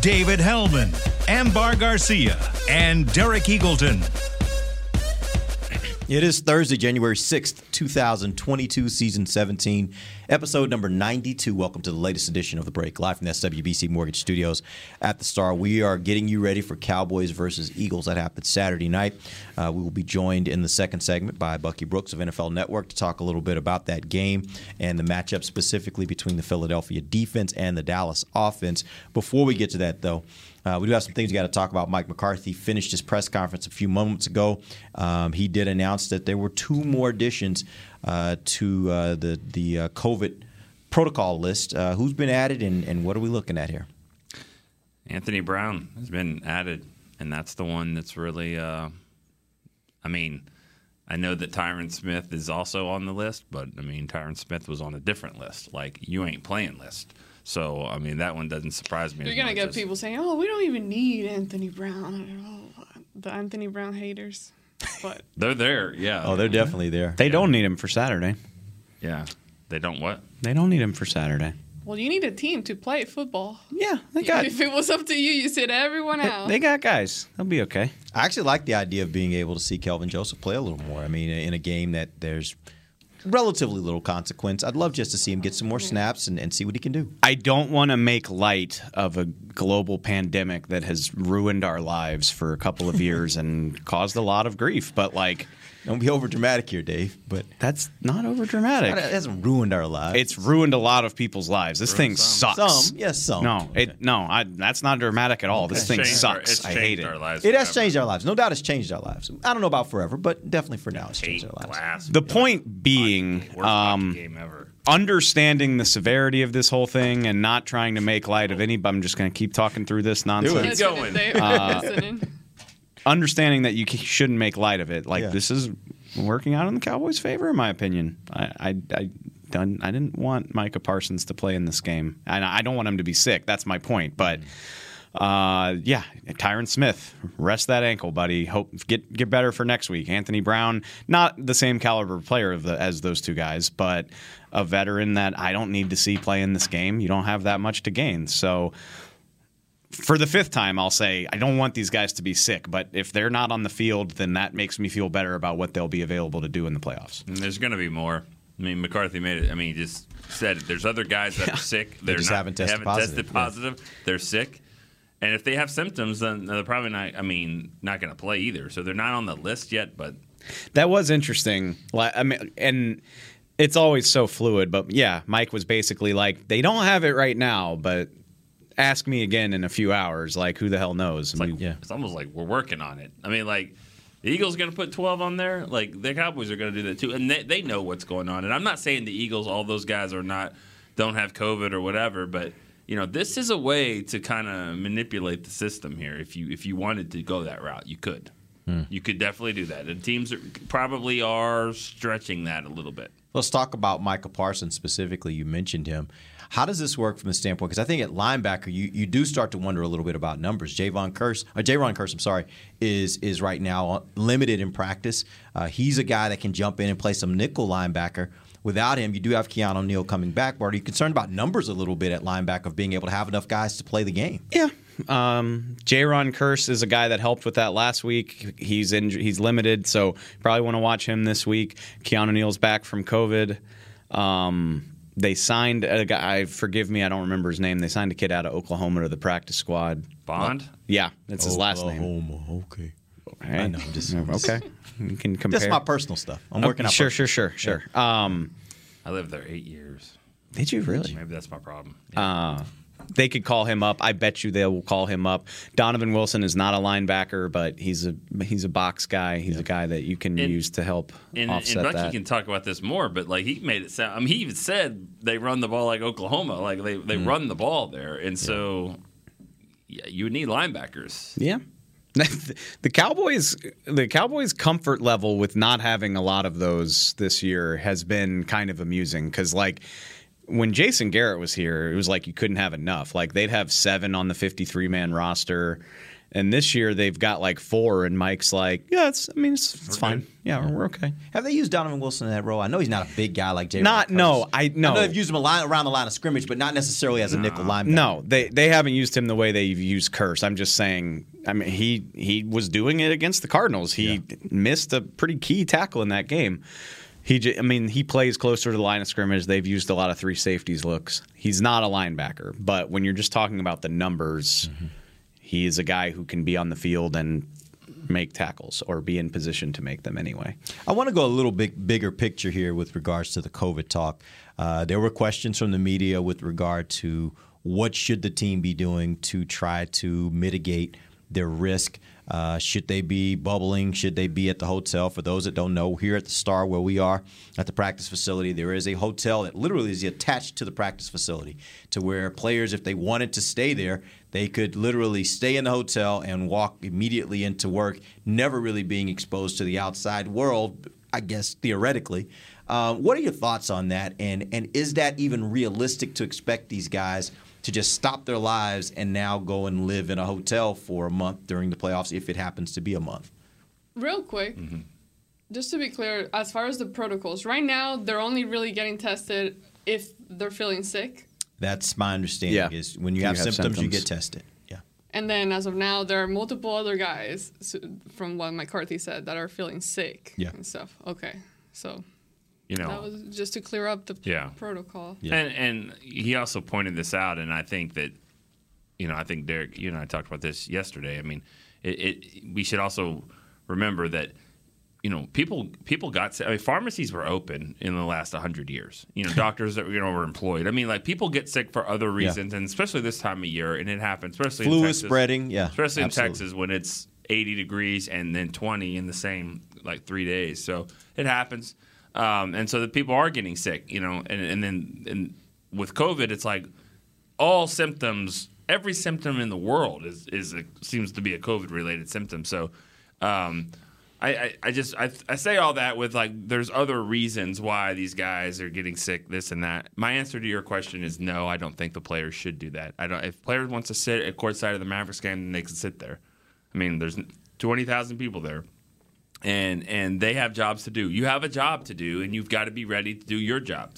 David Helman, Ambar Garcia, and Derek Eagleton. It is Thursday, January 6th, 2022, season 17, episode number 92. Welcome to the latest edition of The Break, live from the SWBC Mortgage Studios at the Star. We are getting you ready for Cowboys versus Eagles. That happens Saturday night. Uh, we will be joined in the second segment by Bucky Brooks of NFL Network to talk a little bit about that game and the matchup specifically between the Philadelphia defense and the Dallas offense. Before we get to that, though, uh, we do have some things we got to talk about. Mike McCarthy finished his press conference a few moments ago. Um, he did announce that there were two more additions uh, to uh, the the uh, COVID protocol list. Uh, who's been added, and, and what are we looking at here? Anthony Brown has been added, and that's the one that's really. Uh, I mean, I know that Tyron Smith is also on the list, but I mean, Tyron Smith was on a different list, like you ain't playing list. So I mean, that one doesn't surprise me. You're as gonna much get as- people saying, "Oh, we don't even need Anthony Brown." I the Anthony Brown haters, but They're there, yeah. Oh, they're definitely there. They don't need him for Saturday. yeah. They don't what? They don't need him for Saturday. well, you need a team to play football. Yeah, they got if it was up to you, you sit everyone out. they got guys. They'll be okay. I actually like the idea of being able to see Kelvin Joseph play a little more. I mean, in a game that there's relatively little consequence, I'd love just to see him get some more snaps and, and see what he can do. I don't want to make light of a global pandemic that has ruined our lives for a couple of years and caused a lot of grief, but like Don't be over dramatic here, Dave, but that's not over it dramatic. hasn't ruined our lives. It's ruined a lot of people's lives. This thing some. sucks. some, yes, some. No, it no, I, that's not dramatic at all. This thing Changed our- sucks. it's I hate it. Our lives It has changed our lives. No doubt it's changed our lives. I don't know about forever, but definitely for now it's changed our lives. glass. The point being, um, game ever. understanding the severity of this whole thing and not trying to make light of any. But I'm just going to keep talking through this nonsense. it. That's Understanding that you shouldn't make light of it. Like Yeah. this is working out in the Cowboys' favor, in my opinion. I I, I done. I didn't want Micah Parsons to play in this game, and I don't want him to be sick. That's my point. But. Uh, yeah, Tyron Smith, rest that ankle, buddy. Hope get get better for next week. Anthony Brown, not the same caliber player of the, as those two guys, but a veteran that I don't need to see play in this game. You don't have that much to gain, so for the fifth time, I'll say I don't want these guys to be sick, but if they're not on the field, then that makes me feel better about what they'll be available to do in the playoffs. And there's going to be more. I mean, McCarthy made it. I mean, he just said it. There's other guys that are sick. They're just not, haven't tested haven't positive. tested positive. They're sick. And if they have symptoms, then they're probably not. I mean, not going to play either. So they're not on the list yet. But That was interesting. Like, I mean, and it's always so fluid, but yeah, Mike was basically like, they don't have it right now, but ask me again in a few hours. Like, who the hell knows? it's like We- it's almost like we're working on it. I mean, like the Eagles going to put 12 on there. Like the Cowboys are going to do that too, and they, they know what's going on. And I'm not saying the Eagles, all those guys are not don't have COVID or whatever, but you know, this is a way to kind of manipulate the system here. If you if you wanted to go that route, you could. Hmm. You could definitely do that. And teams are, probably are stretching that a little bit. Let's talk about Micah Parsons specifically. You mentioned him. How does this work from the standpoint? Because I think at linebacker, you, you do start to wonder a little bit about numbers. Javon Kearse, or Javon Kearse, I'm sorry, is is right now limited in practice. Uh, he's a guy that can jump in and play some nickel linebacker. Without him, you do have Keanu Neal coming back. But are you concerned about numbers a little bit at linebacker of being able to have enough guys to play the game? Yeah. Um, Jayron Kearse is a guy that helped with that last week. He's in, he's limited, so probably want to watch him this week. Keanu Neal's back from COVID. Um, they signed a guy. Forgive me, I don't remember his name. They signed a kid out of Oklahoma to the practice squad. Bond? Yeah, that's his last name. Oklahoma, okay. Hey, I know, I'm just- okay. You can compare. That's my personal stuff. I'm working Okay, out. Sure, personal- sure, sure, sure. Um, I lived there eight years. did you really? Maybe that's my problem. Uh, they could call him up. I bet you they will call him up. Donovan Wilson is not a linebacker, but he's a he's a box guy. He's a guy that you can And- use to help And, offset and Bucky that. can talk about this more, but like he made it sound. I mean, he even said they run the ball like Oklahoma, like they, they mm. run the ball there, and so yeah, you would need linebackers. Yeah. the Cowboys the Cowboys comfort level with not having a lot of those this year has been kind of amusing cuz like when Jason Garrett was here it was like you couldn't have enough like they'd have 7 on the 53 man roster and this year they've got like 4 and Mike's like yeah it's I mean it's, it's fine yeah we're, we're okay Have they used Donovan Wilson in that role? I know he's not a big guy like Jay. Not- no, I- no. know they've used him a line, around the line of scrimmage, but not necessarily as a nickel linebacker. No, they they haven't used him the way they've used Kearse. I'm just saying. I mean, he he was doing it against the Cardinals. He missed a pretty key tackle in that game. He, j- I mean, he plays closer to the line of scrimmage. They've used a lot of three safeties looks. He's not a linebacker, but when you're just talking about the numbers, he is a guy who can be on the field and make tackles or be in position to make them anyway. I want to go a little bit bigger picture here with regards to the COVID talk. Uh, there were questions from the media with regard to what should the team be doing to try to mitigate their risk. Uh, should they be bubbling? Should they be at the hotel? For those that don't know, here at the Star, where we are at the practice facility, there is a hotel that literally is attached to the practice facility, to where players, if they wanted to stay there, they could literally stay in the hotel and walk immediately into work, never really being exposed to the outside world. I guess theoretically. Um, what are your thoughts on that? And and is that even realistic to expect these guys? To just stop their lives and now go and live in a hotel for a month during the playoffs if it happens to be a month. Real quick, mm-hmm. just to be clear, as far as the protocols, right now they're only really getting tested if they're feeling sick. That's my understanding. Yeah. Is when you You have, have symptoms, you get tested. Yeah. And then as of now, there are multiple other guys, from what McCarthy said, that are feeling sick Yeah. and stuff. Okay, so You know, that was just to clear up the Yeah. protocol. Yeah. And and he also pointed this out, and I think that, you know, I think Derek, you and I talked about this yesterday. I mean, it, it we should also remember that, you know, people people got. sick. I mean, pharmacies were open in the last hundred years. You know, doctors that you know were employed. I mean, like people get sick for other reasons, and especially this time of year, and it happens, especially in Flu Texas, is spreading. Yeah. especially in. Texas when it's 80 degrees and then 20 in the same like three days. So it happens, um, and so the people are getting sick, you know. And and then and with COVID, it's like all symptoms, every symptom in the world is is a, seems to be a COVID related symptom. So. Um, I, I, I just I, I say all that with like there's other reasons why these guys are getting sick this and that. My answer to your question is no. I don't think the players should do that. I don't. If players wants to sit at courtside of the Mavericks game, then they can sit there. I mean, there's twenty thousand people there, and and they have jobs to do. You have a job to do, and you've got to be ready to do your job,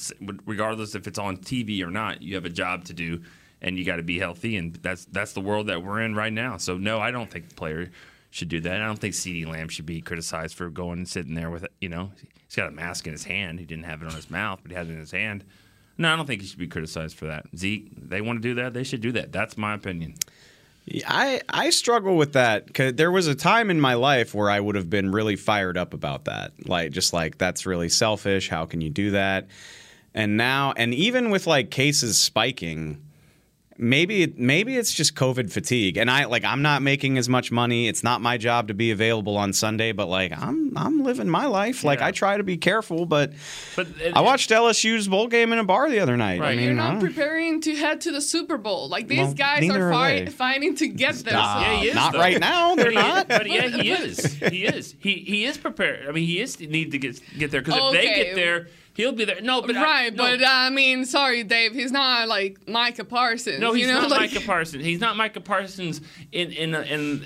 regardless if it's on TV or not. You have a job to do, and you got to be healthy, and that's that's the world that we're in right now. So no, I don't think the player should do that. I don't think CeeDee Lamb should be criticized for going and sitting there with. You know, he's got a mask in his hand. He didn't have it on his mouth, but he had it in his hand. No, I don't think he should be criticized for that. Zeke, they want to do that. They should do that. That's my opinion. I I struggle with that because there was a time in my life where I would have been really fired up about that, like just like that's really selfish. How can you do that? And now, and even with like cases spiking, maybe maybe it's just COVID fatigue. And I like I'm not making as much money. It's not my job to be available on Sunday, but like I'm I'm living my life. Like Yeah. I try to be careful, but But it- I watched LSU's bowl game in a bar the other night. I mean, You're not preparing to head to the Super Bowl. Like these Well, guys are are fi- fighting to get there. Stop. Yeah, he is, not though. right now. They're not. But yeah, he is. He is. He he is prepared. I mean, he is need to get get there because if they get there, he'll be there. No, but I- right, no. but uh, I mean, sorry, Dave. He's not like Micah Parsons. no, he's you know? not like, Micah Parsons. He's not Micah Parsons. In in in.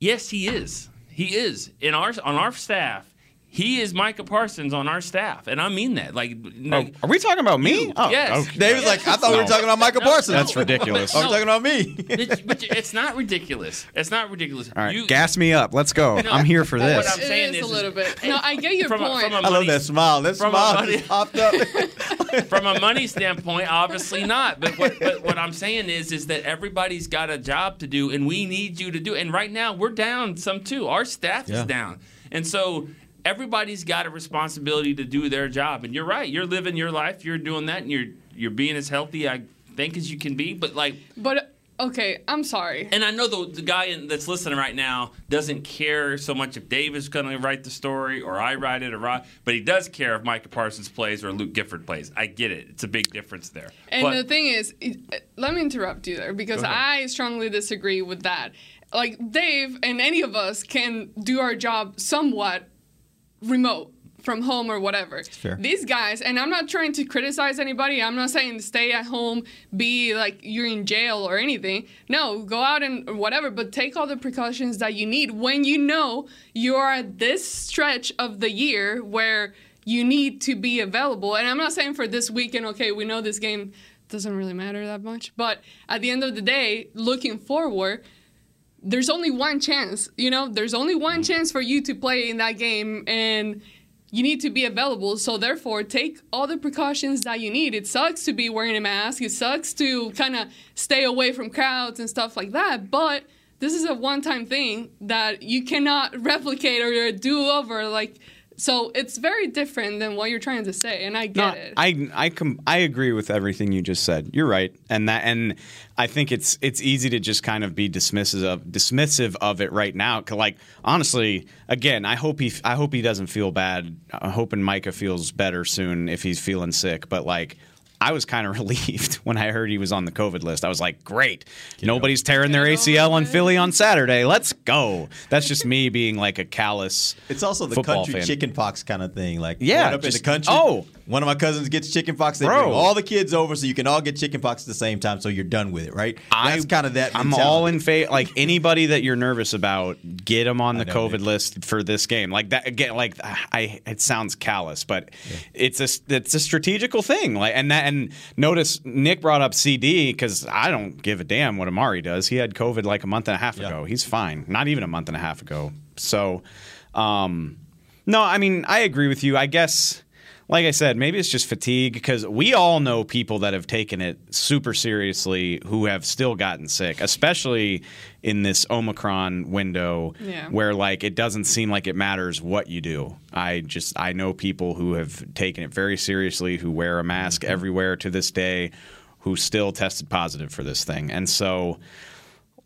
Yes, he is. He is in our on our staff. He is Micah Parsons on our staff, and I mean that. Like, Oh, like are we talking about me? Oh, yes. okay. David's like, I thought we were talking about Michael No, Parsons. That's ridiculous. I was No. talking about me. but, but it's not ridiculous. It's not ridiculous. All right, You- gas me up. Let's go. No, I'm here for but what this. I'm saying is is- a little bit. No, I get your From a- point. from a I love that smile. That From a smile money- just popped up. from a money standpoint, obviously not. But what, but what I'm saying is, is that everybody's got a job to do, and we need you to do. it. And right now, we're down some too. Our staff Yeah. is down, and so everybody's got a responsibility to do their job. And you're right. You're living your life. You're doing that, and you're you're being as healthy, I think, as you can be. But like, but uh, okay, I'm sorry. And I know the, the guy in, that's listening right now doesn't care so much if Dave is going to write the story or I write it or Rod, but he does care if Micah Parsons plays or Luke Gifford plays. I get it. It's a big difference there. And But- the thing is, uh, let me interrupt you there because I strongly disagree with that. Like Dave and any of us can do our job somewhat remote from home or whatever. fair. These guys, and I'm not trying to criticize anybody. I'm not saying stay at home, be like you're in jail or anything. No, go out and whatever, but take all the precautions that you need when you know you're at this stretch of the year where you need to be available. And I'm not saying for this weekend, okay, we know this game doesn't really matter that much, but at the end of the day, looking forward, there's only one chance, you know, there's only one mm. chance for you to play in that game and you need to be available. So therefore, take all the precautions that you need. It sucks to be wearing a mask. It sucks to kind of stay away from crowds and stuff like that, but this is a one-time thing that you cannot replicate or do over like so it's very different than what you're trying to say and I get No, it. I I com- I agree with everything you just said. You're right, and that and I think it's it's easy to just kind of be dismissive of dismissive of it right now. Like honestly, again, I hope he I hope he doesn't feel bad. I'm hoping Micah feels better soon if he's feeling sick. But like. I was kind of relieved when I heard he was on the COVID list. I was like, great. Nobody's tearing their ACL over on. Philly on Saturday. Let's go. That's just me being like a callous. It's also the football country fan. chicken pox kind of thing. Like Yeah, growing up just- in the country. oh. one of my cousins gets chicken pox. They Bro. bring all the kids over so you can all get chicken pox at the same time. So you're done with it, right? I, That's kind of that. I'm mentality. all in favor. Like anybody that you're nervous about, get them on the know, COVID Nick. list for this game. Like that again. Like I, it sounds callous, but it's a it's a strategical thing. Like and that and notice Nick brought up CeeDee because I don't give a damn what Amari does. He had COVID like a month and a half Yeah. ago. He's fine. Not even a month and a half ago. So, um, no, I mean I agree with you. I guess like I said, maybe it's just fatigue because we all know people that have taken it super seriously who have still gotten sick, especially in this Omicron window Yeah. where like it doesn't seem like it matters what you do. I just I know people who have taken it very seriously who wear a mask mm-hmm. everywhere to this day who still tested positive for this thing. And so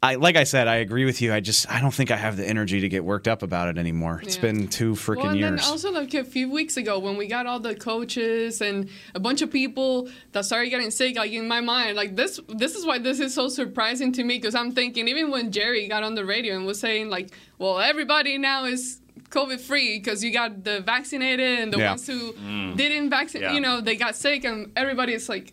I like I said, I agree with you. I just I don't think I have the energy to get worked up about it anymore. It's Yeah. been two freaking years. well, and years. then also like a few weeks ago when we got all the coaches and a bunch of people that started getting sick, like in my mind, like this this is why this is so surprising to me because I'm thinking even when Jerry got on the radio and was saying like, well, everybody now is COVID free because you got the vaccinated and the Yeah. ones who didn't vaccinate, Yeah. you know, they got sick and everybody is like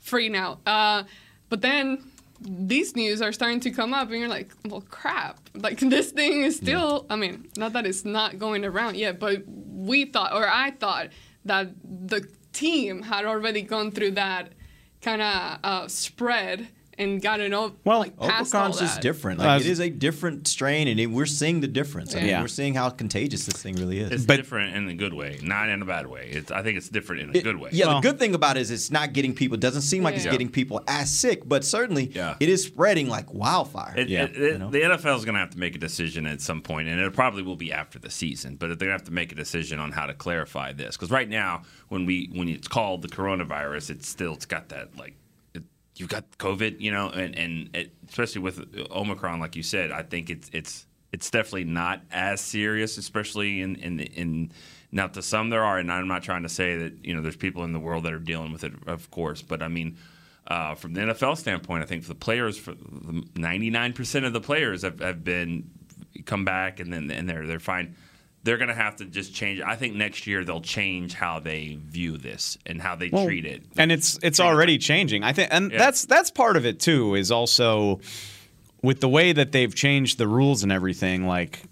free now. Uh, but then these news are starting to come up and you're like well crap. Like this thing is still i mean not that it's not going around yet but we thought or i thought that the team had already gone through that kind of uh, spread and gotten over Well, like past all Omicron's just that. different. Uh, Like it is a different strain, and it, we're seeing the difference. I mean, Yeah. we're seeing how contagious this thing really is. It's But- different in a good way, not in a bad way. It's, I think it's different in a It- good way. Yeah, Well- the good thing about it is it's not getting people. It doesn't seem like it's getting people as sick, but certainly Yeah. it is spreading like wildfire. It, Yeah. it- it- You know? The NFL is going to have to make a decision at some point, and it probably will be after the season. But they're going to have to make a decision on how to clarify this, because right now, when we when it's called the coronavirus, it's still it's got that like you've got COVID, you know, and and it, especially with Omicron, like you said, I think it's it's it's definitely not as serious, especially in in in. Now, to some there are, and I'm not trying to say that you know there's people in the world that are dealing with it, of course, but I mean, uh, from the NFL standpoint, I think for the players, for the 99% of the players have, have been come back and then and they're they're fine. They're going to have to just change. I think next year they'll change how they view this and how they Well, treat it. and it's it's already changing. I think, and Yeah. that's that's part of it too. Is also with the way that they've changed the rules and everything. Like,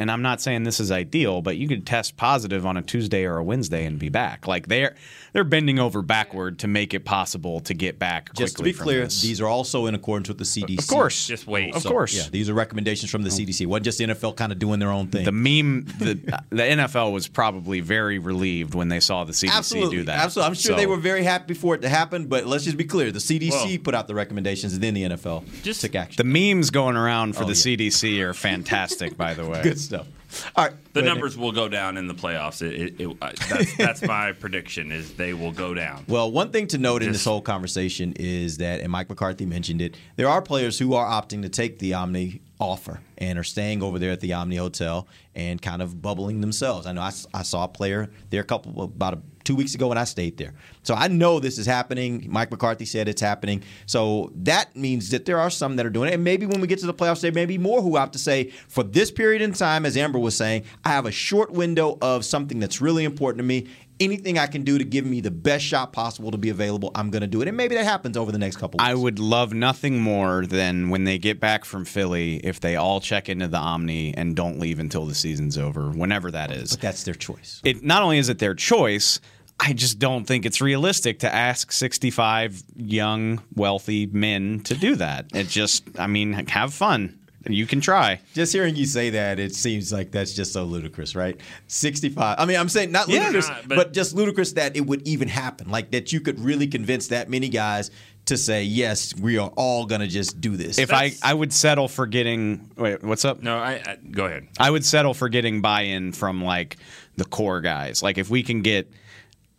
and I'm not saying this is ideal, but you could test positive on a Tuesday or a Wednesday and be back. Like they're they're bending over backward to make it possible to get back. Just to be from clear, this. these are also in accordance with the CDC. of course, Just wait. Of So, course, Yeah, these are recommendations from the CDC. It oh. wasn't just the NFL kind of doing their own thing. The meme, the the NFL was probably very relieved when they saw the CDC Absolutely, do that. absolutely. I'm sure they were very happy for it to happen, but let's just be clear: the CDC Well- put out the recommendations, and then the NFL Just- took action. The memes going around for Oh, the yeah. CDC are fantastic, by the way. Good stuff. All right. The numbers will go down in the playoffs. It, it, it, that's, that's my prediction. Is they will go down. Well, one thing to note in this whole conversation is that, and Mike McCarthy mentioned it, there are players who are opting to take the Omni offer and are staying over there at the Omni Hotel and kind of bubbling themselves. I know I saw a player there a couple about a, two weeks ago when I stayed there, so I know this is happening. Mike McCarthy said it's happening, so that means that there are some that are doing it, and maybe when we get to the playoffs, there may be more who have to say, for this period in time, as Amber was saying, I have a short window of something that's really important to me anything I can do to give me the best shot possible to be available, I'm going to do it. And maybe that happens over the next couple weeks. I would love nothing more than when they get back from Philly if they all check into the Omni and don't leave until the season's over, whenever that is. But that's their choice. It not only is it their choice, I just don't think it's realistic to ask 65 young, wealthy men to do that. It just, I mean, have fun. You can try. Just hearing you say that, it seems like that's just so ludicrous, right? 65. I mean, I'm saying not Yeah. ludicrous, Nah, but, but- just ludicrous that it would even happen. Like that you could really convince that many guys to say, yes, we are all going to just do this. If I, That's- I would settle for getting, wait, what's up? No, I, I go ahead. I would settle for getting buy-in from like the core guys. Like if we can get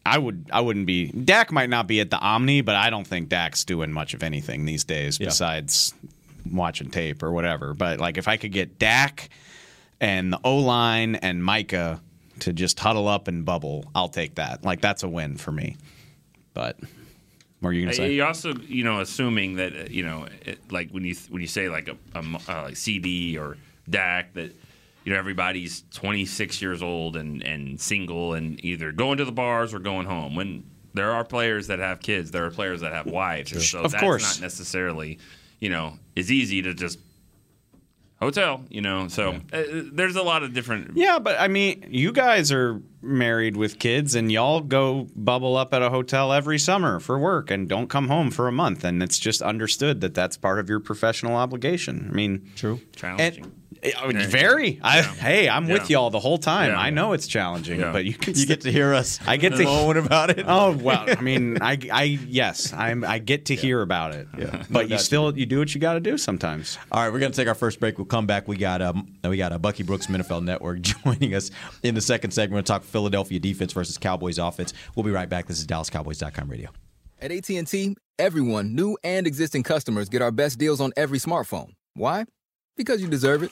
I would I wouldn't be Dak might not be at the Omni, but I don't think Dak's doing much of anything these days besides watching tape or whatever. But like if I could get Dak and the O line and Micah to just huddle up and bubble, I'll take that. Like that's a win for me. But what are you gonna say? You also, you know, assuming that uh, you know, it, like when you when you say like a, a uh, like CeeDee or Dak, that you know everybody's 26 years old and and single and either going to the bars or going home. When there are players that have kids, there are players that have wives, so Of that's course. not necessarily, you know, it's easy to just hotel, you know. So uh, there's a lot of different. Yeah, but I mean, you guys are married with kids and y'all go bubble up at a hotel every summer for work and don't come home for a month. And it's just understood that that's part of your professional obligation. I mean, True. Challenging. Uh, very. I, Yeah. Hey, I'm with y'all the whole time. Yeah. I know it's challenging, Yeah. but you can you get to hear us I get to- moan about it. Oh well, I mean, I, I yes, I'm, I get to hear about it. Yeah. But you Gotcha. still, you do what you got to do sometimes. All right, we're going to take our first break. We'll come back. We got um, we got uh, Bucky Brooks from NFL Network joining us in the second segment. We'll talk Philadelphia defense versus Cowboys offense. We'll be right back. This is DallasCowboys.com radio. At AT&T, everyone, new and existing customers, get our best deals on every smartphone. Why? Because you deserve it.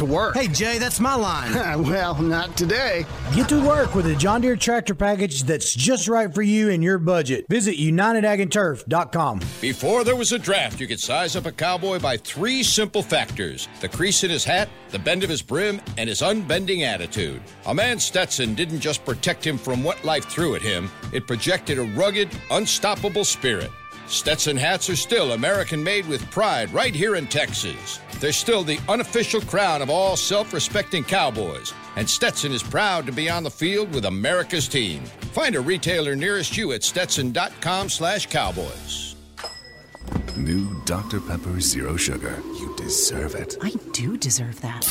to work. Hey, Jay, that's my line. well, not today. Get to work with a John Deere tractor package that's just right for you and your budget. Visit UnitedAgAndTurf.com. Before there was a draft, you could size up a cowboy by three simple factors the crease in his hat, the bend of his brim, and his unbending attitude. A man Stetson didn't just protect him from what life threw at him, it projected a rugged, unstoppable spirit. Stetson hats are still American made with pride right here in Texas. They're still the unofficial crown of all self respecting cowboys, and Stetson is proud to be on the field with America's team. Find a retailer nearest you at stetson.com slash cowboys. New Dr. Pepper Zero Sugar. You deserve it. I do deserve that.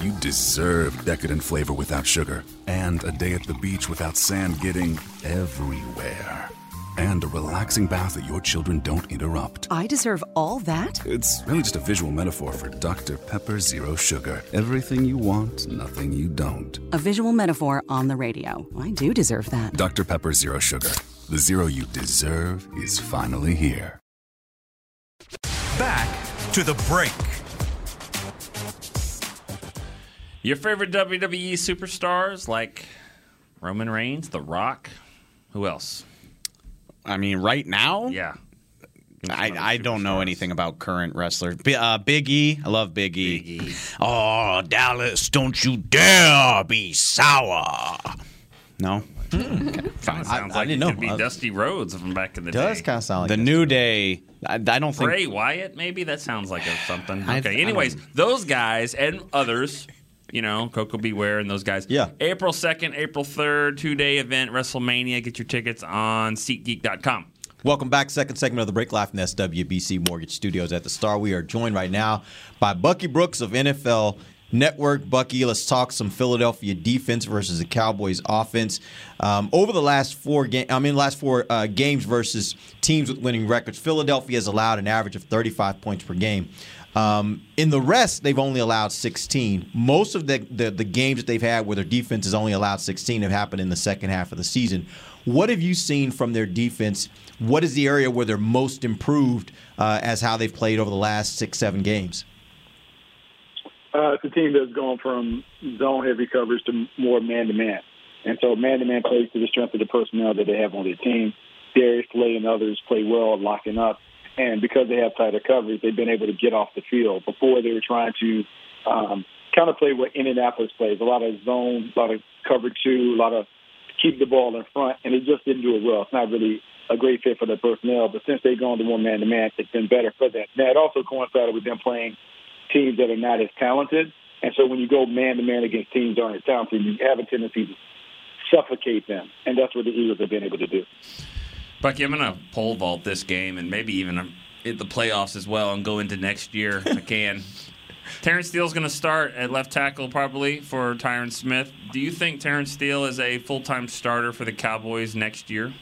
You deserve decadent flavor without sugar. And a day at the beach without sand getting everywhere. And a relaxing bath that your children don't interrupt. I deserve all that? It's really just a visual metaphor for Dr. Pepper Zero Sugar. Everything you want, nothing you don't. A visual metaphor on the radio. I do deserve that. Dr. Pepper Zero Sugar. The zero you deserve is finally here. Back to the break. Your favorite WWE superstars like Roman Reigns, The Rock, who else? I mean, right now, Yeah. I, I don't know anything about current wrestlers. B- uh, Big E, I love Big E. Oh, Dallas, don't you dare be sour. No. Kind of sounds I like didn't it know. could be I- Dusty Rhodes from back in the Does day. kind of sound like the New Day. I, I don't think. Bray Wyatt, maybe that sounds like a something. Okay. I Anyways, those guys and others, you know, Coco Beware and those guys. Yeah. April second, April third, two day event, WrestleMania. Get your tickets on SeatGeek.com. Welcome back. Second segment of the break live from the SWBC Mortgage Studios at the Star. We are joined right now by Bucky Brooks of NFL Network. Bucky, let's talk some Philadelphia defense versus the Cowboys offense. Um, over the last four game, I mean, last four uh, games versus teams with winning records, Philadelphia has allowed an average of 35 points per game. Um, in the rest, they've only allowed 16. Most of the, the the games that they've had where their defense has only allowed 16 have happened in the second half of the season. What have you seen from their defense? What is the area where they're most improved uh, as how they've played over the last six, seven games? Uh, it's a team that's gone from zone heavy coverage to more man to man. And so man to man plays to the strength of the personnel that they have on their team. Darius Slay and others play well locking up. And because they have tighter coverage, they've been able to get off the field. Before they were trying to um, kind of play what Indianapolis plays a lot of zone, a lot of cover two, a lot of keep the ball in front, and it just didn't do it well. It's not really a great fit for their personnel, but since they've gone to more man to man, it's been better for them. Now, it also coincided with them playing teams that are not as talented. And so when you go man to man against teams that aren't as talented, you have a tendency to suffocate them. And that's what the Eagles have been able to do. Bucky, I'm going to pole vault this game and maybe even um, hit the playoffs as well and go into next year if I can. Terence Steele's going to start at left tackle probably for Tyron Smith. Do you think Terence Steele is a full time starter for the Cowboys next year?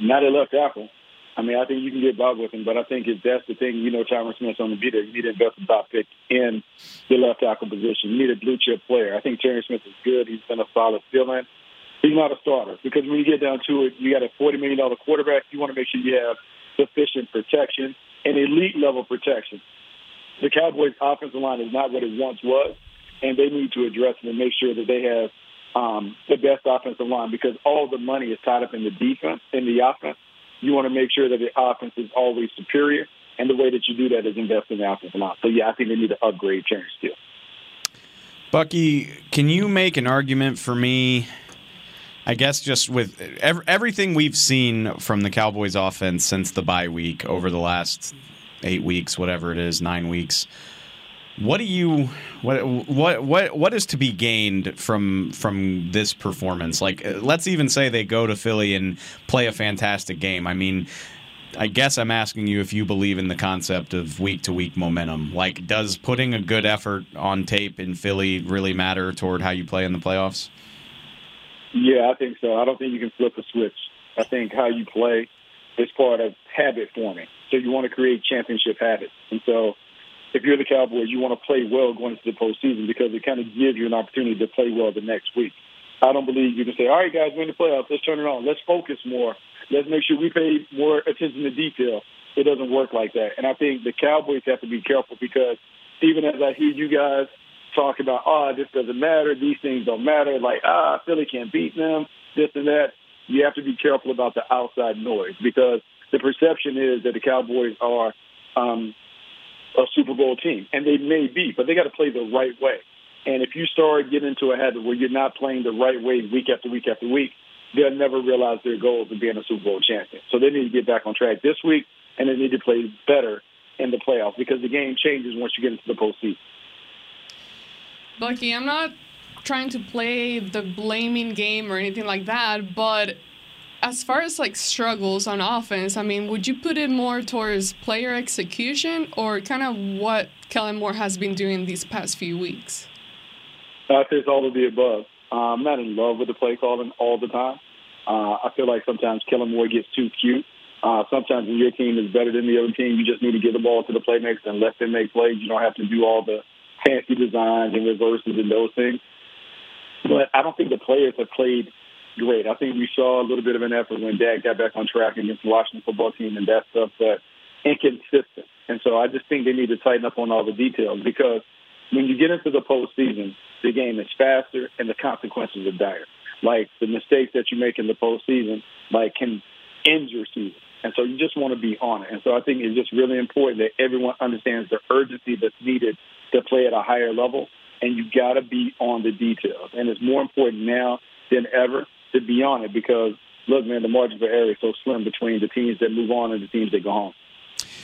Not at left tackle. I mean, I think you can get by with him, but I think if that's the thing, you know, Tyron Smith's on the beat there. You need to invest a top pick in the left tackle position. You need a blue chip player. I think Terrence Smith is good. He's been a solid fill-in. He's not a starter because when you get down to it, you got a $40 million quarterback. You want to make sure you have sufficient protection and elite level protection. The Cowboys' offensive line is not what it once was, and they need to address it and make sure that they have um, the best offensive line because all the money is tied up in the defense, in the offense. You want to make sure that the offense is always superior, and the way that you do that is invest in the offensive line. So, yeah, I think they need to upgrade Terence Steele. Bucky, can you make an argument for me? I guess just with ev- everything we've seen from the Cowboys offense since the bye week over the last eight weeks, whatever it is, nine weeks. What do you what what what what is to be gained from from this performance? Like, let's even say they go to Philly and play a fantastic game. I mean, I guess I'm asking you if you believe in the concept of week to week momentum. Like, does putting a good effort on tape in Philly really matter toward how you play in the playoffs? Yeah, I think so. I don't think you can flip a switch. I think how you play is part of habit forming. So you want to create championship habits. And so if you're the Cowboys, you want to play well going into the postseason because it kind of gives you an opportunity to play well the next week. I don't believe you can say, all right, guys, we're in the playoffs. Let's turn it on. Let's focus more. Let's make sure we pay more attention to detail. It doesn't work like that. And I think the Cowboys have to be careful because even as I hear you guys talk about, oh, this doesn't matter, these things don't matter, like, ah, Philly can't beat them, this and that, you have to be careful about the outside noise because the perception is that the Cowboys are um, a Super Bowl team, and they may be, but they got to play the right way. And if you start getting into a habit where you're not playing the right way week after week after week, they'll never realize their goals of being a Super Bowl champion. So they need to get back on track this week, and they need to play better in the playoffs because the game changes once you get into the postseason. Bucky, I'm not trying to play the blaming game or anything like that, but as far as like struggles on offense, I mean, would you put it more towards player execution or kind of what Kellen Moore has been doing these past few weeks? I think it's all of the above. Uh, I'm not in love with the play calling all the time. Uh, I feel like sometimes Kellen Moore gets too cute. Uh, sometimes when your team is better than the other team, you just need to give the ball to the playmakers and let them make plays. You don't have to do all the fancy designs and reverses and those things. But I don't think the players have played great. I think we saw a little bit of an effort when Dak got back on track against the Washington football team and that stuff, but inconsistent. And so I just think they need to tighten up on all the details because when you get into the postseason, the game is faster and the consequences are dire. Like the mistakes that you make in the postseason, like can end your season. And so you just want to be on it. And so I think it's just really important that everyone understands the urgency that's needed to play at a higher level and you got to be on the details. And it's more important now than ever to be on it because look, man, the margin for error is so slim between the teams that move on and the teams that go home.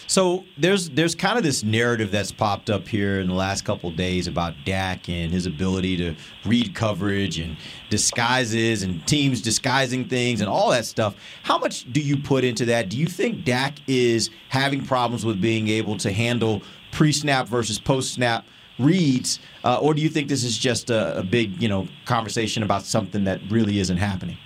So there's there's kind of this narrative that's popped up here in the last couple days about Dak and his ability to read coverage and disguises and teams disguising things and all that stuff. How much do you put into that? Do you think Dak is having problems with being able to handle pre-snap versus post-snap reads, uh, or do you think this is just a, a big you know conversation about something that really isn't happening?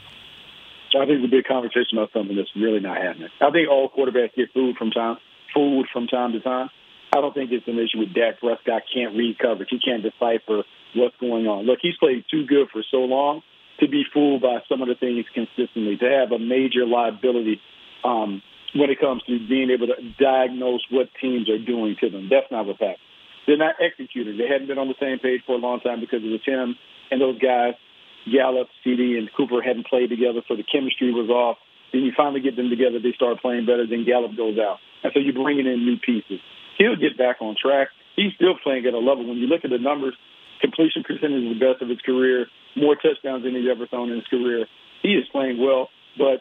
I think it's a big conversation about something that's really not happening. I think all quarterbacks get food from time fooled from time to time. I don't think it's an issue with Dak Prescott can't read coverage. He can't decipher what's going on. Look, he's played too good for so long to be fooled by some of the things consistently, to have a major liability um, when it comes to being able to diagnose what teams are doing to them. That's not what's happening. They're not executing. They hadn't been on the same page for a long time because it was him and those guys, Gallup, CeeDee, and Cooper hadn't played together, so the chemistry was off. Then you finally get them together, they start playing better, then Gallup goes out. And so you're bringing in new pieces. He'll get back on track. He's still playing at a level. When you look at the numbers, completion percentage is the best of his career, more touchdowns than he's ever thrown in his career. He is playing well, but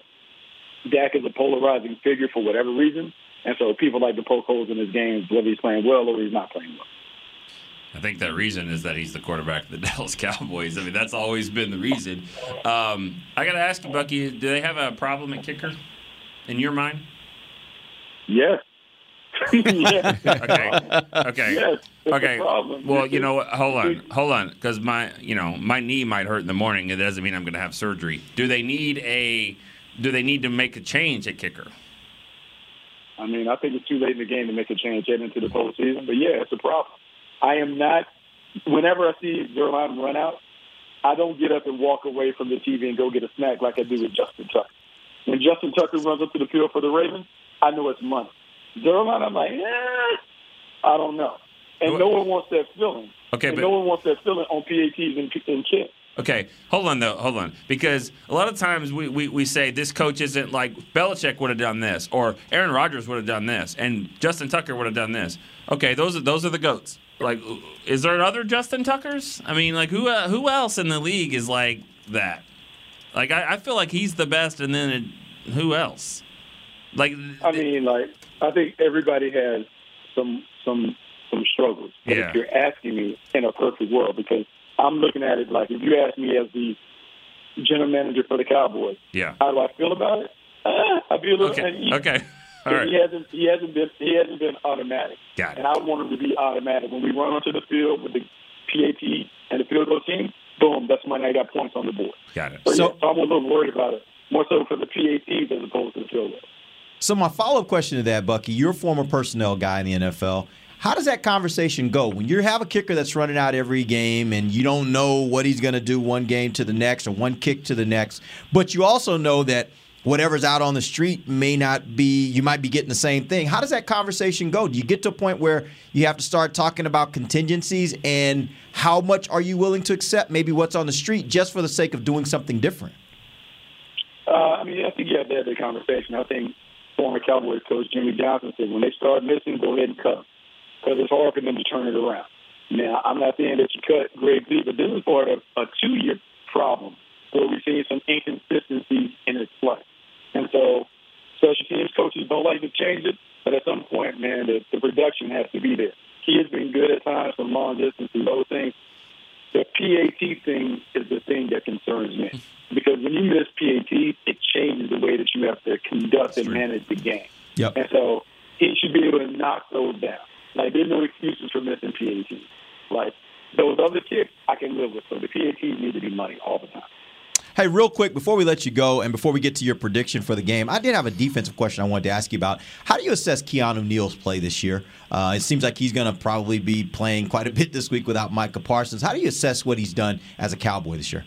Dak is a polarizing figure for whatever reason. And so people like to poke holes in his games, whether he's playing well or he's not playing well. I think that reason is that he's the quarterback of the Dallas Cowboys. I mean, that's always been the reason. Um, I got to ask you, Bucky, do they have a problem at kicker in your mind? Yes. yes. Okay. Okay. Yes. Okay. Well, you know what? Hold on. Hold on. Because my, you know, my knee might hurt in the morning. It doesn't mean I'm going to have surgery. Do they need a? Do they need to make a change at kicker? I mean, I think it's too late in the game to make a change heading into the postseason. But yeah, it's a problem. I am not. Whenever I see Zuerlein run out, I don't get up and walk away from the TV and go get a snack like I do with Justin Tucker. When Justin Tucker runs up to the field for the Ravens, I know it's money. Zuerlein, I'm like, eh, I don't know. And no one wants that feeling. Okay, and but- no one wants that feeling on PATs and, and kicks. Okay, hold on though, hold on, because a lot of times we, we, we say this coach isn't like Belichick would have done this, or Aaron Rodgers would have done this, and Justin Tucker would have done this. Okay, those are those are the goats. Like, is there other Justin Tuckers? I mean, like who uh, who else in the league is like that? Like I, I feel like he's the best, and then it, who else? Like I mean, like I think everybody has some some some struggles. But Yeah. if you're asking me in a perfect world, because I'm looking at it like if you ask me as the general manager for the Cowboys, yeah, how do I feel about it? Uh, I feel a little Okay, uneasy. okay. All right. He hasn't he hasn't been he hasn't been automatic. Got it. And I want him to be automatic. When we run onto the field with the PAT and the field goal team, boom, that's when I got points on the board. Got it. So, yeah, so I'm a little worried about it. More so for the PATs as opposed to the field goal. So my follow up question to that, Bucky, you're a former personnel guy in the NFL. How does that conversation go when you have a kicker that's running out every game and you don't know what he's going to do one game to the next or one kick to the next, but you also know that whatever's out on the street may not be you might be getting the same thing. How does that conversation go? Do you get to a point where you have to start talking about contingencies and how much are you willing to accept maybe what's on the street just for the sake of doing something different? Uh, I mean, I think you have to have that conversation. I think former Cowboys coach Jimmy Johnson said when they start missing, go ahead and cut because it's hard for them to turn it around. Now, I'm not saying that you cut Greg Lee, but this is part of a two-year problem where we're seeing some inconsistencies in his play. And so special teams coaches don't like to change it, but at some point, man, the, the production has to be there. He has been good at times from long distance and those things. The PAT thing is the thing that concerns me because when you miss PAT, it changes the way that you have to conduct and manage the game. Yep. And so he should be able to knock those down. Like there's no excuses for missing PAT. Like those other kicks, I can live with. So the PATs need to be money all the time. Hey, real quick, before we let you go and before we get to your prediction for the game, I did have a defensive question I wanted to ask you about. How do you assess Keanu Neal's play this year? Uh, it seems like he's going to probably be playing quite a bit this week without Micah Parsons. How do you assess what he's done as a Cowboy this year?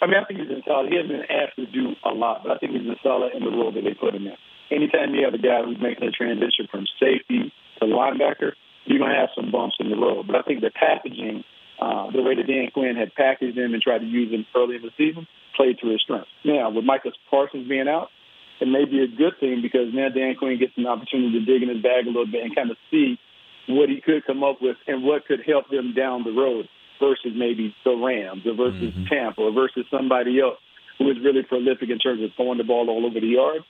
I mean, I think he's been solid. He hasn't been asked to do a lot, but I think he's been solid in the role that they put him in. Anytime you have a guy who's making a transition from safety to linebacker, you're going to have some bumps in the road. But I think the packaging, uh, the way that Dan Quinn had packaged him and tried to use him early in the season, played to his strengths. Now, with Micah Parsons being out, it may be a good thing because now Dan Quinn gets an opportunity to dig in his bag a little bit and kind of see what he could come up with and what could help them down the road versus maybe the Rams or versus Tampa or versus somebody else who is really prolific in terms of throwing the ball all over the yard.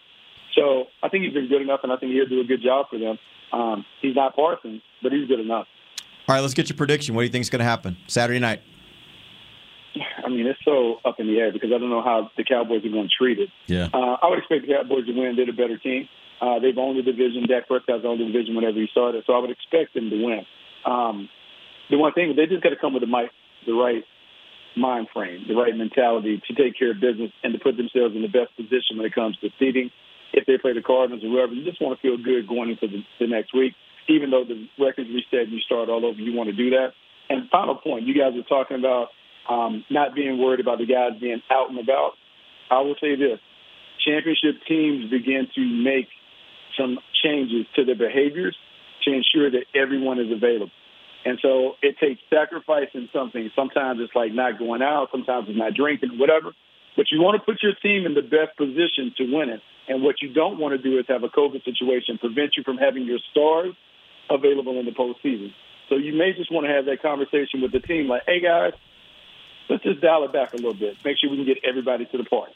So I think he's been good enough, and I think he'll do a good job for them. Um, he's not Parsons, but he's good enough. All right, let's get your prediction. What do you think is going to happen Saturday night? I mean, it's so up in the air because I don't know how the Cowboys are going to treat it. Yeah. Uh, I would expect the Cowboys to win. They're the better team. Uh, they've owned the division. Dak Prescott's owned the division whenever he started, so I would expect them to win. Um, the one thing is they just got to come with the, mic, the right mind frame, the right mentality to take care of business and to put themselves in the best position when it comes to seeding. If they play the Cardinals or whoever, you just want to feel good going into the, the next week. Even though the record's reset and you start all over, you want to do that. And final point, you guys are talking about um, not being worried about the guys being out and about. I will say this: championship teams begin to make some changes to their behaviors to ensure that everyone is available. And so it takes sacrificing something. Sometimes it's like not going out. Sometimes it's not drinking, whatever. But you want to put your team in the best position to win it. And what you don't want to do is have a COVID situation prevent you from having your stars available in the postseason. So you may just want to have that conversation with the team, like, "Hey guys, let's just dial it back a little bit. Make sure we can get everybody to the party."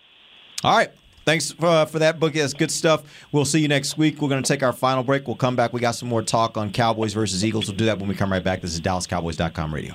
All right. Thanks for, uh, for that, Bucky. That's good stuff. We'll see you next week. We're going to take our final break. We'll come back. We got some more talk on Cowboys versus Eagles. We'll do that when we come right back. This is DallasCowboys.com radio.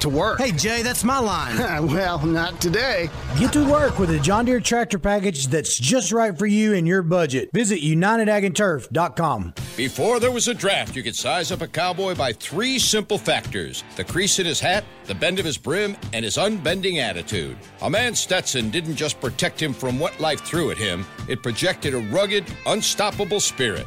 to work. Hey, Jay, that's my line. well, not today. Get to work with a John Deere tractor package that's just right for you and your budget. Visit UnitedAgAndTurf.com. Before there was a draft, you could size up a cowboy by three simple factors the crease in his hat, the bend of his brim, and his unbending attitude. A man Stetson didn't just protect him from what life threw at him, it projected a rugged, unstoppable spirit.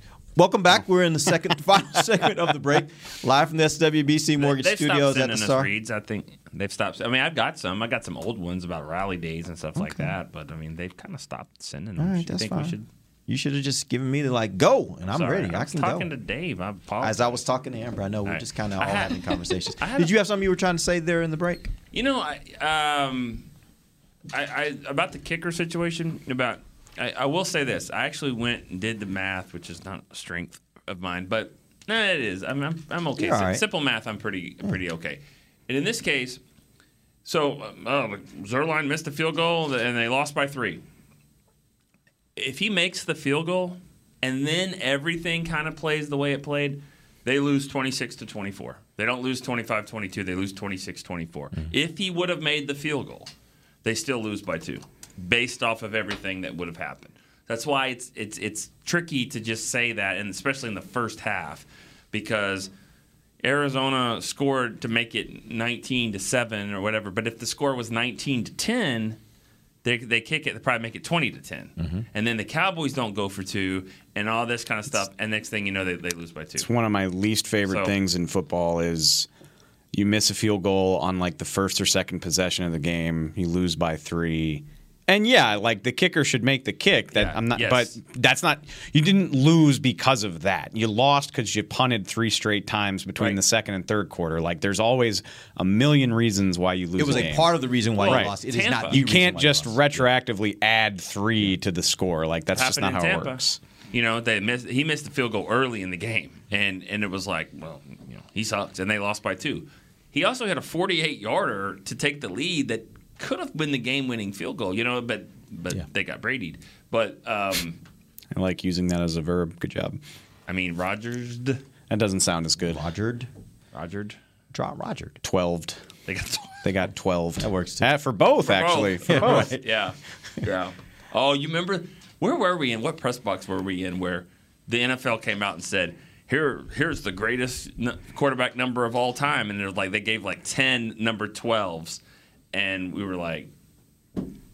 Welcome back. We're in the second final segment of the break, live from the SWBC Mortgage They've Studios at sending the us Star. reads. I think they've stopped. I mean, I've got some. I got some old ones about rally days and stuff like that. But I mean, they've kind of stopped sending them. right, You that's think fine. we should? You should have just given me the like go, and I'm Sorry, ready. I, was can talking go. to Dave. I. As I was talking to Amber, I know we're right. just kind of all had- having conversations. Had Did you have something you were trying to say there in the break? You know, I, um, I, I about the kicker situation. About I, I will say this: I actually went and did the math, which is not a strength of mine, but no, it is. I'm I'm, I'm okay. Sim- right. Simple math, I'm pretty pretty okay. And in this case, so oh, Zuerlein missed the field goal and they lost by three. If he makes the field goal and then everything kind of plays the way it played, they lose 26 to 24. They don't lose 25 22, they lose 26 24. Mm-hmm. If he would have made the field goal, they still lose by two based off of everything that would have happened. That's why it's it's it's tricky to just say that and especially in the first half because Arizona scored to make it 19 to 7 or whatever, but if the score was 19 to 10, they they kick it, they probably make it twenty to 10 Mm-hmm. and then the Cowboys don't go for two, and all this kind of stuff, and next thing you know, they, they lose by two. It's one of my least favorite So- things in football is you miss a field goal on like the first or second possession of the game, you lose by three. And yeah, like the kicker should make the kick. That I'm not, yes. but that's not. You didn't lose because of that. You lost because you punted three straight times between the second and third quarter. Like there's always a million reasons why you lose. It was a game. part of the reason why you Right. lost. It is not the You can't why you just retroactively add three to the score. Like that's just not how in it works. You know, they missed. He missed the field goal early in the game, and and it was like, well, you know, he sucks, and they lost by two. He also had a 48 yarder to take the lead that could have been the game winning field goal. You know, but but they got Brady'd. But um, I like using that as a verb. Good job. I mean, Rogers. That doesn't sound as good. Rogered. Rogered. Draw Rogered. Twelved. They got They got twelve. That works too. for both, For actually. both. For both. Right. Yeah. Yeah. Oh, you remember where were we in? What press box were we in where the NFL came out and said, "Here, here's the greatest n- quarterback number of all time," and it was like they gave like ten number twelves, and we were like,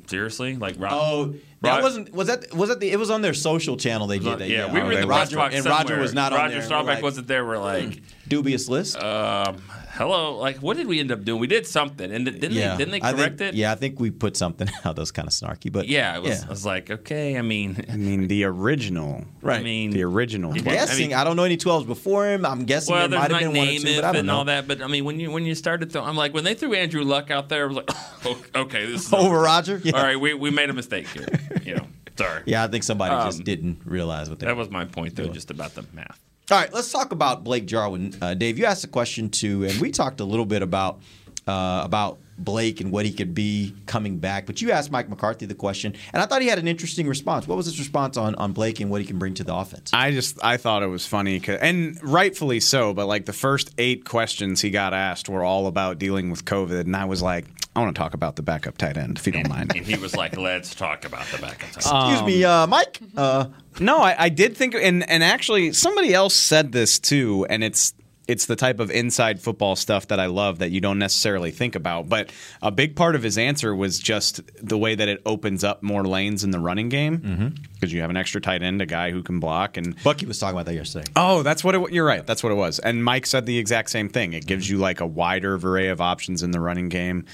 seriously, like Ro- Oh, that Ro- wasn't was that was that the it was on their social channel they did that. yeah, we were in the press Roger, box and Roger was not on Roger there. We're Staubach like, wasn't there. We're like dubious list. Um, hello, like what did we end up doing? We did something, and didn't yeah, they? Didn't they I think- correct it? Yeah, I think we put something out that was kind of snarky, but Yeah, it was, I was like, okay, I mean, I mean the original. Right. I mean, The original. I'm Yeah, I guessing. I, don't know any 12s before him. I'm guessing well, there there's might have like been one or name two, but I don't and know. all that. But I mean, when you when you started, throwing, I'm like, when they threw Andrew Luck out there, I was like, oh, okay, this is Over Roger? Yeah. All right, we, we made a mistake here. You know, sorry. Yeah, I think somebody just Um, didn't realize what they That was my point, though, just about the math. All right, let's talk about Blake Jarwin. Uh, Dave, you asked a question too, and we talked a little bit about uh, about Blake and what he could be coming back. But you asked Mike McCarthy the question, and I thought he had an interesting response. What was his response on, on Blake and what he can bring to the offense? I just I thought it was funny, and rightfully so. But like the first eight questions he got asked were all about dealing with COVID, and I was like, I want to talk about the backup tight end, if you don't mind. And he was like, let's talk about the backup. Tight end." Excuse me, uh, Mike. Uh, no, I, I did think, and and actually somebody else said this too, and it's it's the type of inside football stuff that I love that you don't necessarily think about. But a big part of his answer was just the way that it opens up more lanes in the running game because you have an extra tight end, a guy who can block, and Bucky was talking about that yesterday. Oh, that's what it. You're right. That's what it was. And Mike said the exact same thing. It gives you like a wider array of options in the running game.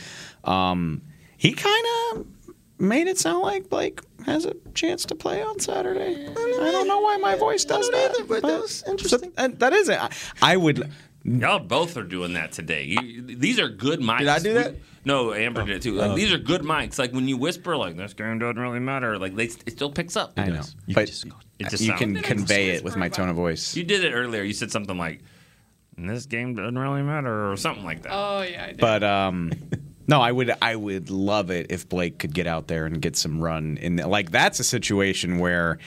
Um, he kind of made it sound like Blake has a chance to play on Saturday. I don't know why my voice does that, but that was interesting. that is it. I, I would. Y'all both are doing that today. You, these are good mics. Did I do that? We- no, Amber did too. Like, Oh. these are good mics. Like when you whisper, like this game doesn't really matter. Like they, it still picks up. I know, You but just- it just you can convey it with my tone of voice. You did it earlier. You said something like, "This game doesn't really matter," or something like that. Oh yeah, I did. But um, no, I would I would love it if Blake could get out there and get some run in. The, like that's a situation where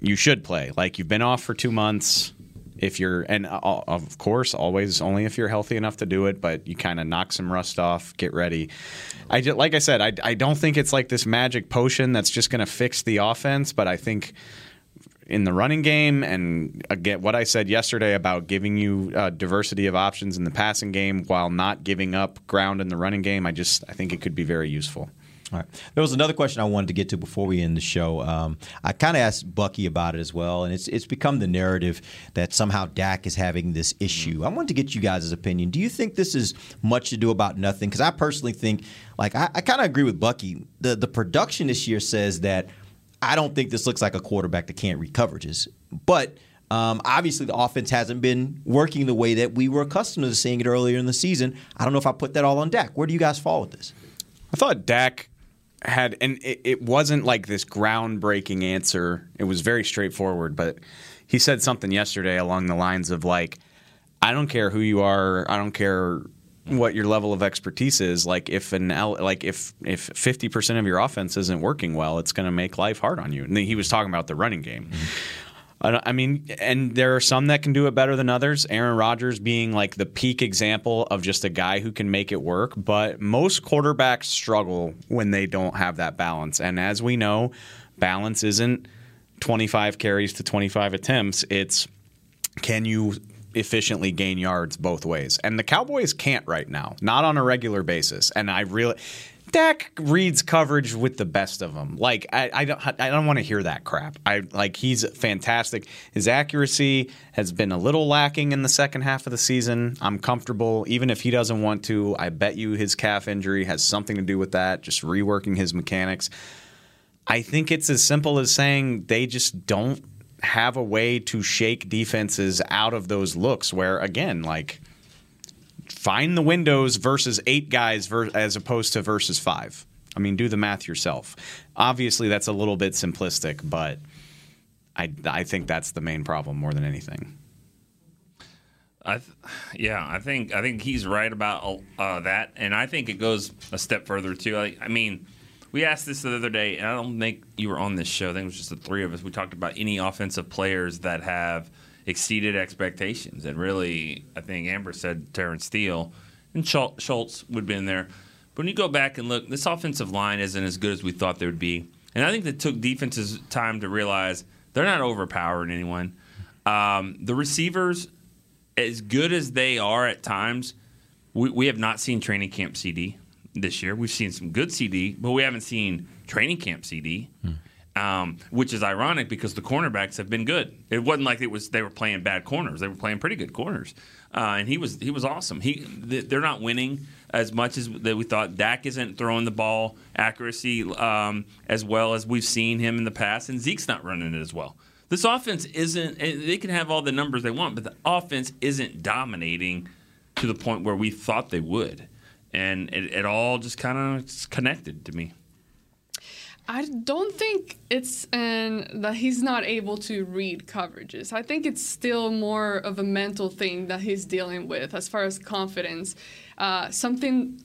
you should play. Like you've been off for two months. If you're and uh, of course always only if you're healthy enough to do it, but you kind of knock some rust off, get ready. I just, like I said, I I don't think it's like this magic potion that's just going to fix the offense, but I think in the running game and again what I said yesterday about giving you uh, diversity of options in the passing game while not giving up ground in the running game, I just I think it could be very useful. All right. There was another question I wanted to get to before we end the show. Um, I kind of asked Bucky about it as well, and it's it's become the narrative that somehow Dak is having this issue. I wanted to get you guys' opinion. Do you think this is much to do about nothing? Because I personally think, like, I, I kind of agree with Bucky. The the production this year says that I don't think this looks like a quarterback that can't read coverages, but. Um, obviously, the offense hasn't been working the way that we were accustomed to seeing it earlier in the season. I don't know if I put that all on Dak. Where do you guys fall with this? I thought Dak had, and it, it wasn't like this groundbreaking answer. It was very straightforward, but he said something yesterday along the lines of like, "I don't care who you are. I don't care." What your level of expertise is, like if an like if if fifty percent of your offense isn't working well, it's going to make life hard on you. And he was talking about the running game. Mm-hmm. I don't- I mean, and there are some that can do it better than others. Aaron Rodgers being like the peak example of just a guy who can make it work. But most quarterbacks struggle when they don't have that balance. And as we know, balance isn't 25 carries to 25 attempts. It's can you efficiently gain yards both ways? And the Cowboys can't right now, not on a regular basis. And I really. Dak reads coverage with the best of them. Like I, I don't, I don't want to hear that crap. I like he's fantastic. His accuracy has been a little lacking in the second half of the season. I'm comfortable, even if he doesn't want to. I bet you his calf injury has something to do with that. Just reworking his mechanics. I think it's as simple as saying they just don't have a way to shake defenses out of those looks. Where again, like find the windows versus eight guys ver- as opposed to versus five. I mean, do the math yourself. Obviously, that's a little bit simplistic, but I, I think that's the main problem more than anything. I th- yeah, I think I think he's right about uh, that, and I think it goes a step further too. I, I mean, we asked this the other day, and I don't think you were on this show. I think it was just the three of us. We talked about any offensive players that have exceeded expectations, and really, I think Amber said Terence Steele and Schultz would have been there. But when you go back and look, this offensive line isn't as good as we thought they would be, and I think it took defenses time to realize they're not overpowering anyone. Um, the receivers as good as they are at times, we, we have not seen training camp CeeDee this year. We've seen some good CeeDee, but we haven't seen training camp CeeDee, hmm. um, which is ironic because the cornerbacks have been good. It wasn't like it was they were playing bad corners; they were playing pretty good corners, uh, and he was he was awesome. He they're not winning as much as that we thought. Dak isn't throwing the ball accuracy um, as well as we've seen him in the past, and Zeke's not running it as well. This offense isn't, they can have all the numbers they want, but the offense isn't dominating to the point where we thought they would. And it, it all just kind of connected to me. I don't think it's an, that he's not able to read coverages. I think it's still more of a mental thing that he's dealing with as far as confidence. Uh, something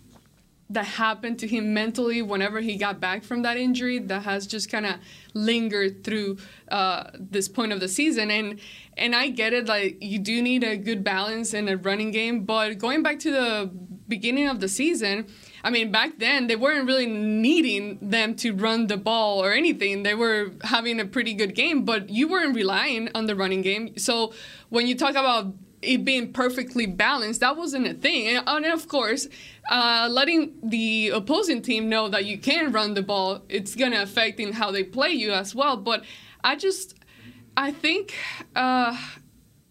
that happened to him mentally whenever he got back from that injury that has just kind of lingered through uh, this point of the season and and I get it like you do need a good balance in a running game but going back to the beginning of the season I mean back then they weren't really needing them to run the ball or anything they were having a pretty good game but you weren't relying on the running game so when you talk about it being perfectly balanced, that wasn't a thing. And, and of course, uh, letting the opposing team know that you can run the ball, it's going to affect in how they play you as well. But I just, I think uh,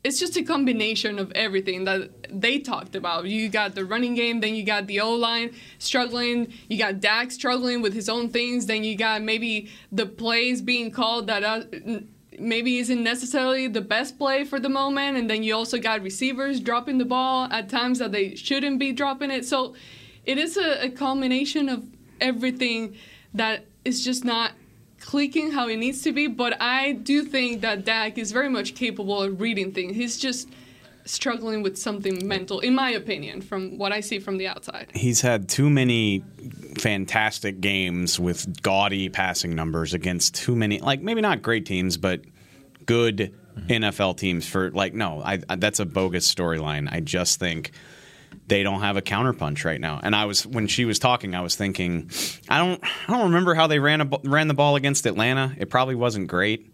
it's just a combination of everything that they talked about. You got the running game, then you got the O line struggling, you got Dak struggling with his own things, then you got maybe the plays being called that. Uh, maybe isn't necessarily the best play for the moment. And then you also got receivers dropping the ball at times that they shouldn't be dropping it. So it is a, a culmination of everything that is just not clicking how it needs to be. But I do think that Dak is very much capable of reading things. He's just struggling with something mental, in my opinion, from what I see from the outside. He's had too many fantastic games with gaudy passing numbers against too many, like maybe not great teams, but good mm-hmm. NFL teams. For like, no, I, I, that's a bogus storyline. I just think they don't have a counterpunch right now. And I was when she was talking, I was thinking, I don't, I don't remember how they ran a, ran the ball against Atlanta. It probably wasn't great.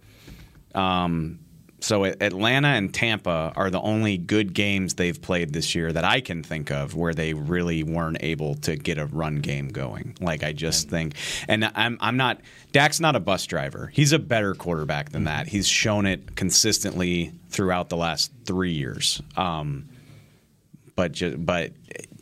Um, so Atlanta and Tampa are the only good games they've played this year that I can think of where they really weren't able to get a run game going. Like I just think, and I'm I'm not Dak's not a bus driver. He's a better quarterback than that. He's shown it consistently throughout the last three years. Um, but ju- but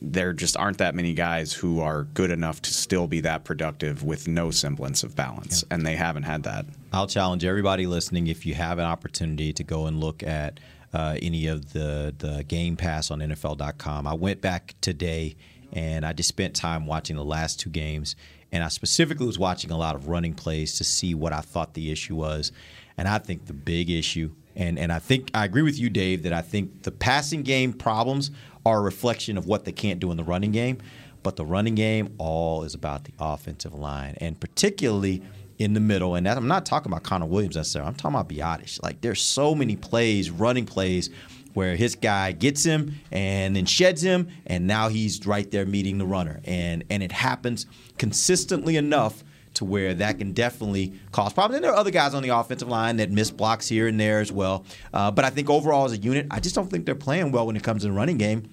there just aren't that many guys who are good enough to still be that productive with no semblance of balance, yeah. and they haven't had that. I'll challenge everybody listening if you have an opportunity to go and look at uh, any of the the Game Pass on NFL.com. I went back today and I just spent time watching the last two games, and I specifically was watching a lot of running plays to see what I thought the issue was, and I think the big issue. And, and I think I agree with you, Dave, that I think the passing game problems are a reflection of what they can't do in the running game. But the running game, all is about the offensive line, and particularly in the middle. And that, I'm not talking about Connor Williams necessarily. I'm talking about Biadasz. Like there's so many plays, running plays, where his guy gets him and then sheds him, and now he's right there meeting the runner. And and it happens consistently enough to where that can definitely cause problems. And there are other guys on the offensive line that miss blocks here and there as well. Uh, but I think overall as a unit, I just don't think they're playing well when it comes to the running game.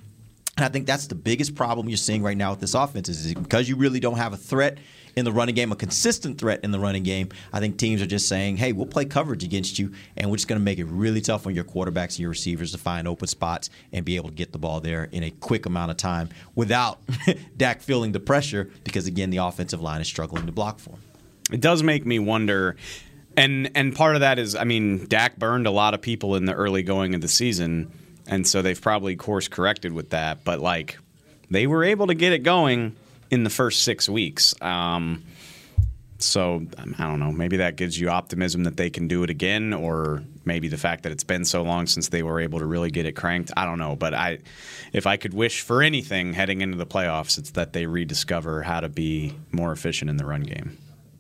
And I think that's the biggest problem you're seeing right now with this offense is because you really don't have a threat in the running game, a consistent threat in the running game. I think teams are just saying, "Hey, we'll play coverage against you, and we're just going to make it really tough on your quarterbacks and your receivers to find open spots and be able to get the ball there in a quick amount of time without Dak feeling the pressure because again, the offensive line is struggling to block for him." It does make me wonder. And and part of that is, I mean, Dak burned a lot of people in the early going of the season, and so they've probably course corrected with that. But like, they were able to get it going in the first six weeks. Um, so I don't know. Maybe that gives you optimism that they can do it again, or maybe the fact that it's been so long since they were able to really get it cranked. I don't know. But I, if I could wish for anything heading into the playoffs, it's that they rediscover how to be more efficient in the run game.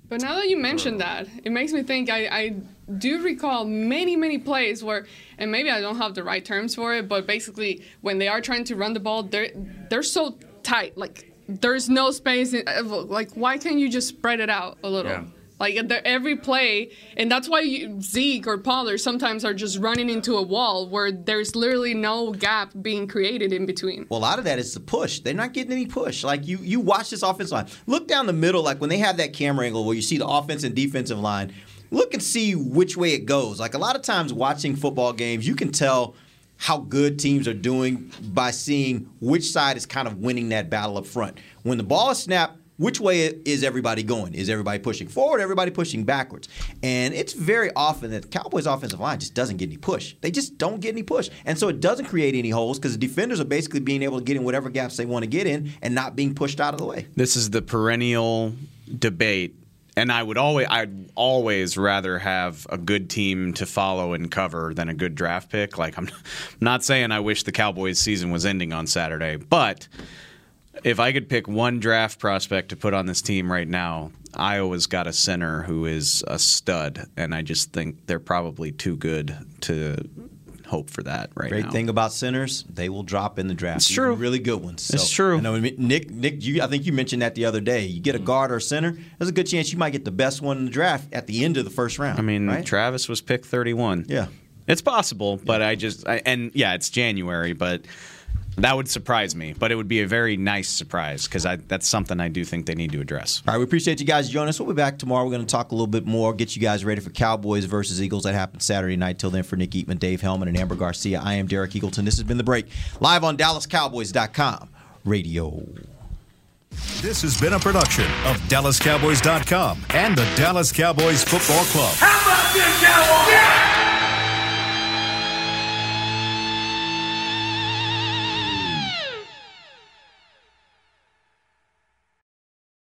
But now that you mentioned that, it makes me think I, I do recall many, many plays where, and maybe I don't have the right terms for it, but basically when they are trying to run the ball, they're they're so tight, like there's no space. In, uh, like why can't you just spread it out a little? Yeah. Like every play, and that's why you, Zeke or Pollard sometimes are just running into a wall where there's literally no gap being created in between. Well, a lot of that is the push. They're not getting any push. Like you, you watch this offensive line. Look down the middle, like when they have that camera angle where you see the offense and defensive line. Look and see which way it goes. Like a lot of times watching football games, you can tell how good teams are doing by seeing which side is kind of winning that battle up front. When the ball is snapped, which way is everybody going? Is everybody pushing forward? Everybody pushing backwards? And it's very often that the Cowboys' offensive line just doesn't get any push. They just don't get any push, and so it doesn't create any holes because the defenders are basically being able to get in whatever gaps they want to get in and not being pushed out of the way. This is the perennial debate. And I would always, I'd always rather have a good team to follow and cover than a good draft pick. Like I'm not saying I wish the Cowboys season was ending on Saturday, but if I could pick one draft prospect to put on this team right now, Iowa's got a center who is a stud, and I just think they're probably too good to hope for that right Great now. thing about centers, they will drop in the draft. It's true. really good ones. It's true. I know Nick, Nick, you, I think you mentioned that the other day. You get a mm-hmm. guard or a center, there's a good chance you might get the best one in the draft at the end of the first round. I mean, right? Travis was picked 31. Yeah. It's possible, but I just I, and yeah, it's January, but that would surprise me. But it would be a very nice surprise because that's something I do think they need to address. All right, we appreciate you guys joining us. We'll be back tomorrow. We're going to talk a little bit more, get you guys ready for Cowboys versus Eagles. That happens Saturday night. Till then, for Nick Eatman, Dave Helman, and Amber Garcia, I am Derek Eagleton. This has been The Break, live on DallasCowboys.com radio. This has been a production of DallasCowboys.com and the Dallas Cowboys Football Club. How about this, Cowboys?